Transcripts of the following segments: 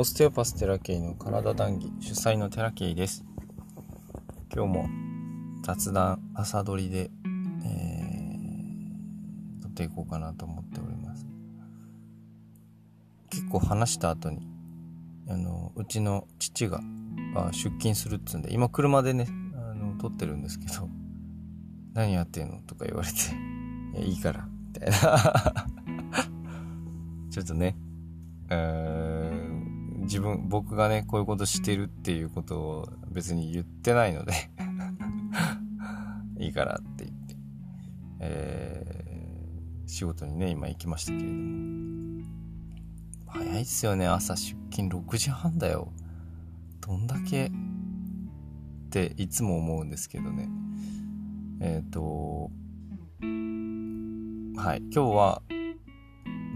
オステオパステラケイの体談義主催のテラケイです。今日も雑談朝撮りで、えー、撮っていこうかなと思っております。結構話した後にあのうちの父が出勤するっつうんで今車でねあの撮ってるんですけど何やってんのとか言われて いいいからみたいな。ちょっとね、えー自分、僕がね、こういうことしてるっていうことを別に言ってないので いいからって言って、えー、仕事にね、今行きましたけれども。早いっすよね、朝出勤6時半だよ。どんだけっていつも思うんですけどね。えっ、ー、と、はい、今日は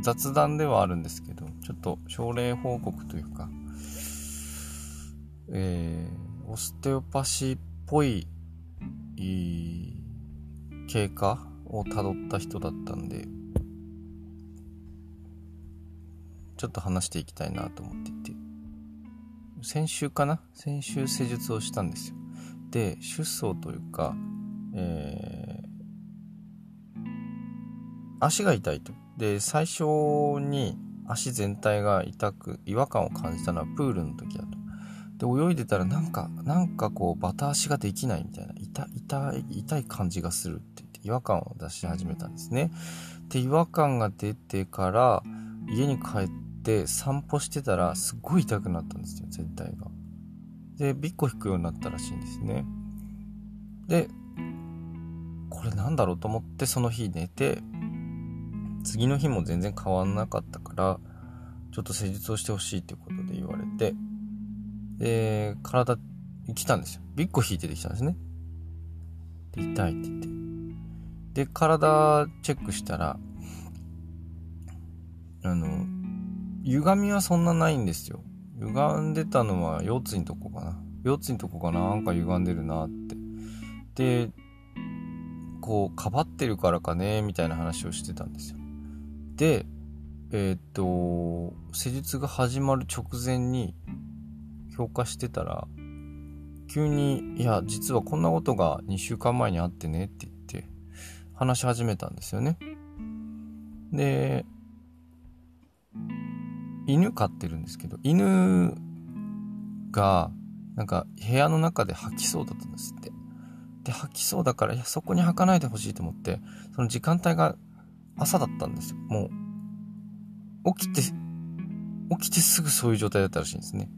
雑談ではあるんですけど、ちょっと症例報告というか、えー、オステオパシーっぽい経過をたどった人だったんで、ちょっと話していきたいなと思っていて、先週かな？先週施術をしたんですよ。で、出走というか、えー、足が痛いと。で、最初に足全体が痛く、違和感を感じたのはプールの時だと。で、泳いでたらなんか、なんかこう、バタ足ができないみたいな、痛、痛い、痛い感じがするって言って違和感を出し始めたんですね。で、違和感が出てから、家に帰って散歩してたら、すっごい痛くなったんですよ、全体が。で、ビッコ引くようになったらしいんですね。で、これなんだろうと思ってその日寝て、次の日も全然変わんなかったから、ちょっと施術をしてほしいっていうことで言われて、で、体、来たんですよ。ビッコ引いてできたんですね。で、痛いって言って。で、体チェックしたら、あの、歪みはそんなないんですよ。歪んでたのは腰椎のとこかな。腰椎のとこかななんか歪んでるなって。で、こう、かばってるからかねみたいな話をしてたんですよ。で、えー、っと、施術が始まる直前に評価してたら、急に、いや、実はこんなことが2週間前にあってねって言って話し始めたんですよね。で、犬飼ってるんですけど、犬が、なんか部屋の中で吐きそうだったんですって。で、吐きそうだから、いや、そこに吐かないでほしいと思って、その時間帯が朝だったんですよ。もう、起きて、起きてすぐそういう状態だったらしいんですね。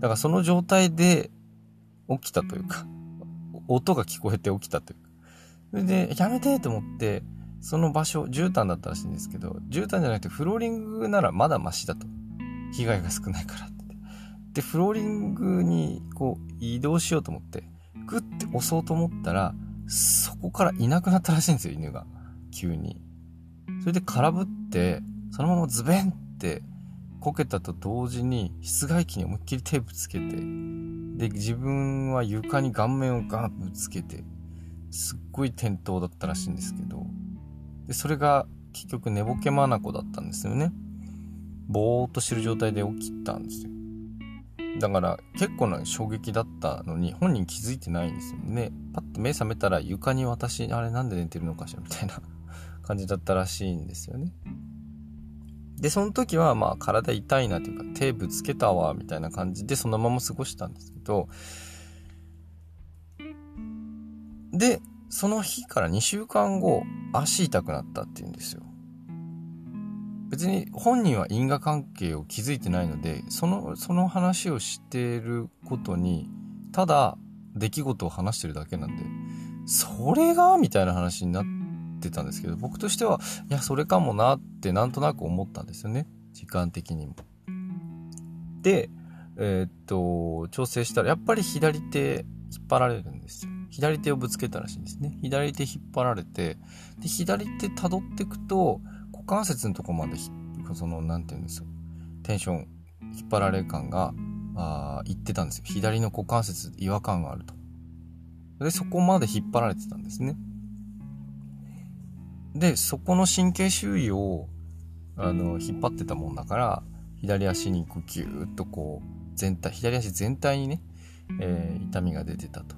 だからその状態で起きたというか、音が聞こえて起きたというか。それで、やめてと思って、その場所、絨毯だったらしいんですけど、絨毯じゃなくてフローリングならまだマシだと。被害が少ないからって。で、フローリングにこう移動しようと思って、グッて押そうと思ったら、そこからいなくなったらしいんですよ、犬が。急に。それで空振って、そのままズベンってこけたと同時に室外機に思いっきりテープつけて、で、自分は床に顔面をガーッぶつけて、すっごい転倒だったらしいんですけど、で、それが結局寝ぼけまなこだったんですよね。ぼーっとしてる状態で起きたんですよ。だから結構な衝撃だったのに本人気づいてないんですよね。パッと目覚めたら床に私、あれなんで寝てるのかしらみたいな感じだったらしいんですよね。で、その時はまあ体痛いなというか手ぶつけたわみたいな感じでそのまま過ごしたんですけど、で、その日から2週間後、足痛くなったって言うんですよ。別に本人は因果関係を築いてないので、その、その話をしていることに、ただ出来事を話してるだけなんで、それが？みたいな話になっってたんですけど、僕としては、いや、それかもなってなんとなく思ったんですよね。時間的にも。で、えー、っと、調整したら、やっぱり左手引っ張られるんですよ。左手をぶつけたらしいんですね。左手引っ張られて、で、左手辿っていくと、股関節のとこまで、その、なんて言うんですよ。テンション、引っ張られ感が、あ言ってたんですよ。左の股関節違和感があると。で、そこまで引っ張られてたんですね。で、そこの神経周囲を、あの、引っ張ってたもんだから、左足にギューッとこう全体左足全体にね、えー、痛みが出てたと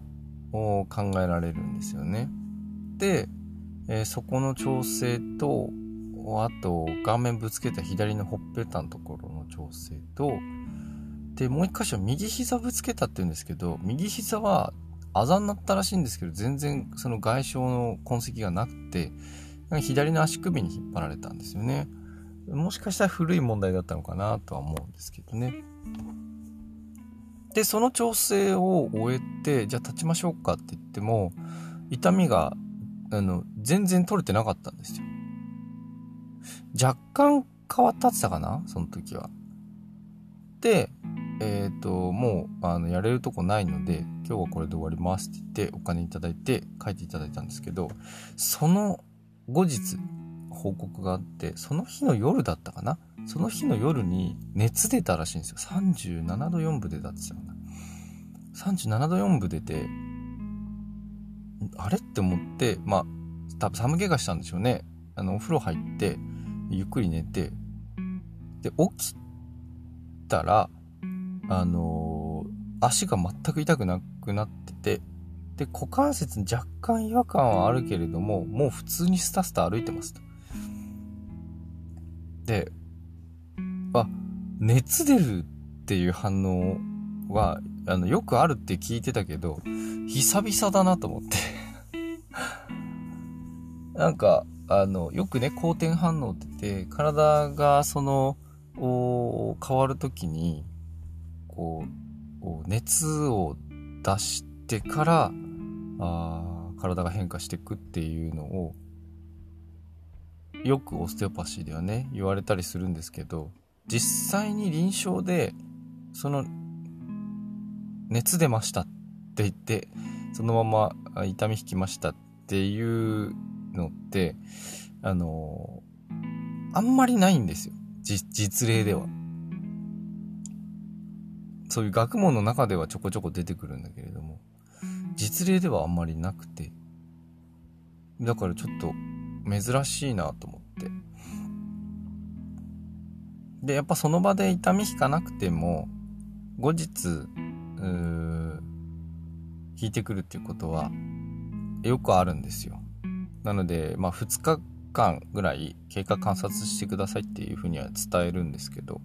考えられるんですよね。で、えー、そこの調整とあと顔面ぶつけた左のほっぺたのところの調整とでもう一箇所右膝ぶつけたって言うんですけど右膝はあざになったらしいんですけど全然その外傷の痕跡がなくて左の足首に引っ張られたんですよね。もしかしたら古い問題だったのかなとは思うんですけどね。で、その調整を終えて、じゃあ立ちましょうかって言っても、痛みが、あの、全然取れてなかったんですよ。若干変わったってたかな？その時は。で、えっ、ー、と、もう、あの、やれるとこないので、今日はこれで終わりますって言って、お金いただいて、書いていただいたんですけど、その後日、報告があって、その日の夜だったかな？その日の夜に熱出たらしいんですよ。37度4分出たって言ってた37度4分出て、あれ？って思って、まあ、多分寒気がしたんでしょうね。あの、お風呂入って、ゆっくり寝て、で、起きたら、あのー、足が全く痛くなくなってて、で、股関節に若干違和感はあるけれども、もう普通にスタスタ歩いてますと。で、あ、熱出るっていう反応は、あの、よくあるって聞いてたけど、久々だなと思って なんか、あの、よくね、好転反応って言って、体がその、変わるときに、こう、熱を出してから、あ体が変化していくっていうのを、よくオステオパシーではね、言われたりするんですけど、実際に臨床で、その、熱出ましたって言って、そのまま痛み引きましたっていうのって、あの、あんまりないんですよ。実例では。そういう学問の中ではちょこちょこ出てくるんだけれども、実例ではあんまりなくて、だからちょっと珍しいなと思って。で、やっぱその場で痛み引かなくても、後日、う引いてくるっていうことは、よくあるんですよ。なので、まあ2日間ぐらい経過観察してくださいっていうふうには伝えるんですけど、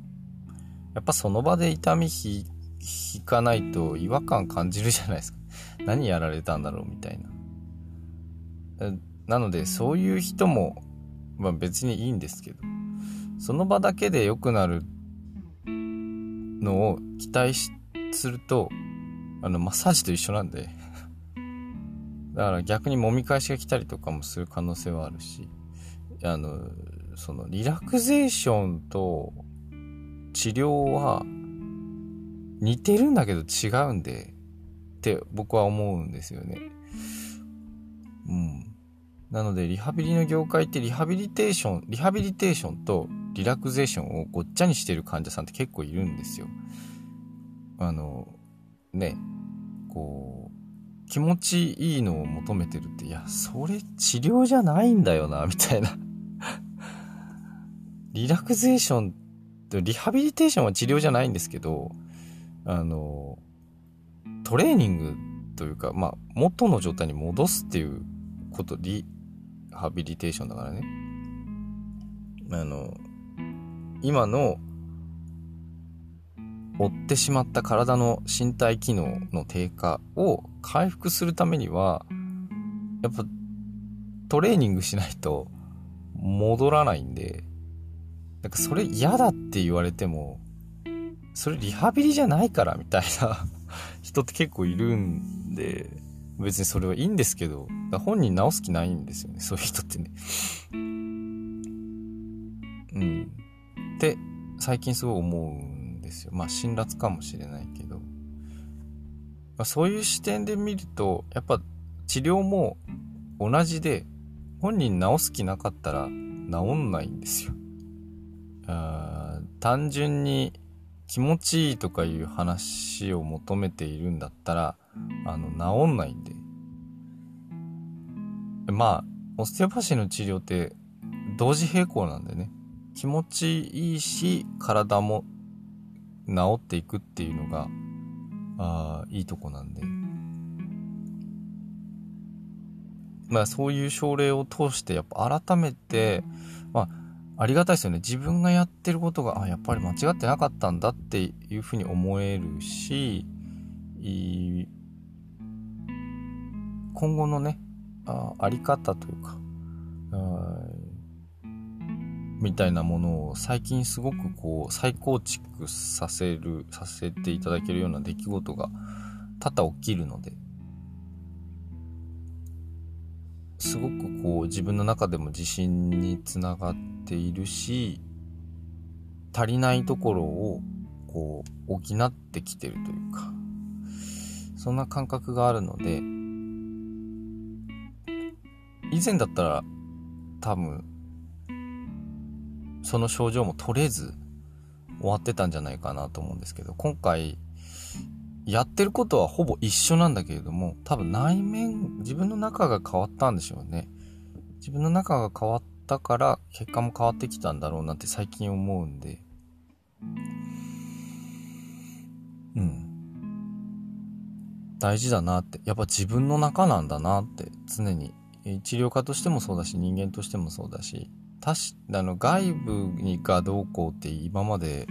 やっぱその場で痛み引かないと違和感感じるじゃないですか。何やられたんだろうみたいな。なので、そういう人も、まあ別にいいんですけど、その場だけで良くなるのを期待すると、あの、マッサージと一緒なんで だから逆に揉み返しが来たりとかもする可能性はあるし、あの、そのリラクゼーションと治療は似てるんだけど違うんで、って僕は思うんですよね。うん。なので、リハビリの業界ってリハビリテーション、リハビリテーションとリラクゼーションをごっちゃにしてる患者さんって結構いるんですよ。あの、ね、こう、気持ちいいのを求めてるって、いや、それ治療じゃないんだよな、みたいな リラクゼーションリハビリテーションは治療じゃないんですけど、あの、トレーニングというか、まあ、元の状態に戻すっていうこと、リハビリテーションだからね。あの、今の、追ってしまった体の身体機能の低下を回復するためには、やっぱトレーニングしないと戻らないんで、なんかそれ嫌だって言われても、それリハビリじゃないからみたいな人って結構いるんで、別にそれはいいんですけど、本人治す気ないんですよね、そういう人ってね。うん。って最近すごい思うんですよ。まあ辛辣かもしれないけど。まあ、そういう視点で見ると、やっぱ治療も同じで、本人治す気なかったら治んないんですよ。あ単純に気持ちいいとかいう話を求めているんだったら、あの、治んないんで。まあ、オステオパシーの治療って同時並行なんでね。気持ちいいし、体も治っていくっていうのが、あいいとこなんで。まあそういう症例を通してやっぱ改めて、まあありがたいですよね。自分がやってることが、あ、やっぱり間違ってなかったんだっていうふうに思えるし、今後のね、ああり方というか、みたいなものを最近すごくこう再構築させる、させていただけるような出来事が多々起きるので、すごくこう自分の中でも自信につながっているし、足りないところをこう補ってきてるというか、そんな感覚があるので、以前だったら多分その症状も取れず終わってたんじゃないかなと思うんですけど、今回、やってることはほぼ一緒なんだけれども、多分内面、自分の中が変わったんでしょうね。自分の中が変わったから結果も変わってきたんだろうなって最近思うんで、うん。大事だなって、やっぱ自分の中なんだなって常に、治療家としてもそうだし、人間としてもそうだし、たし、あの、外部にがどうこうって今まで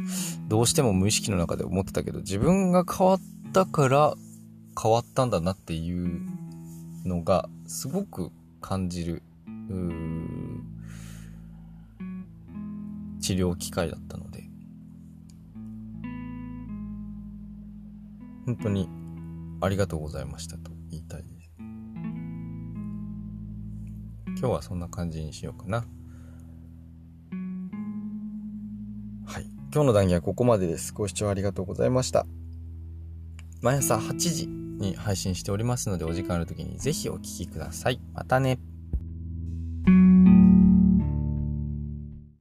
どうしても無意識の中で思ってたけど、自分が変わったから変わったんだなっていうのがすごく感じる、治療機会だったので、本当にありがとうございましたと言いたいです。今日はそんな感じにしようかなはい。今日の談義はここまでです。ご視聴ありがとうございました。毎朝8時に配信しておりますので、お時間ある時にぜひお聴きください。またね。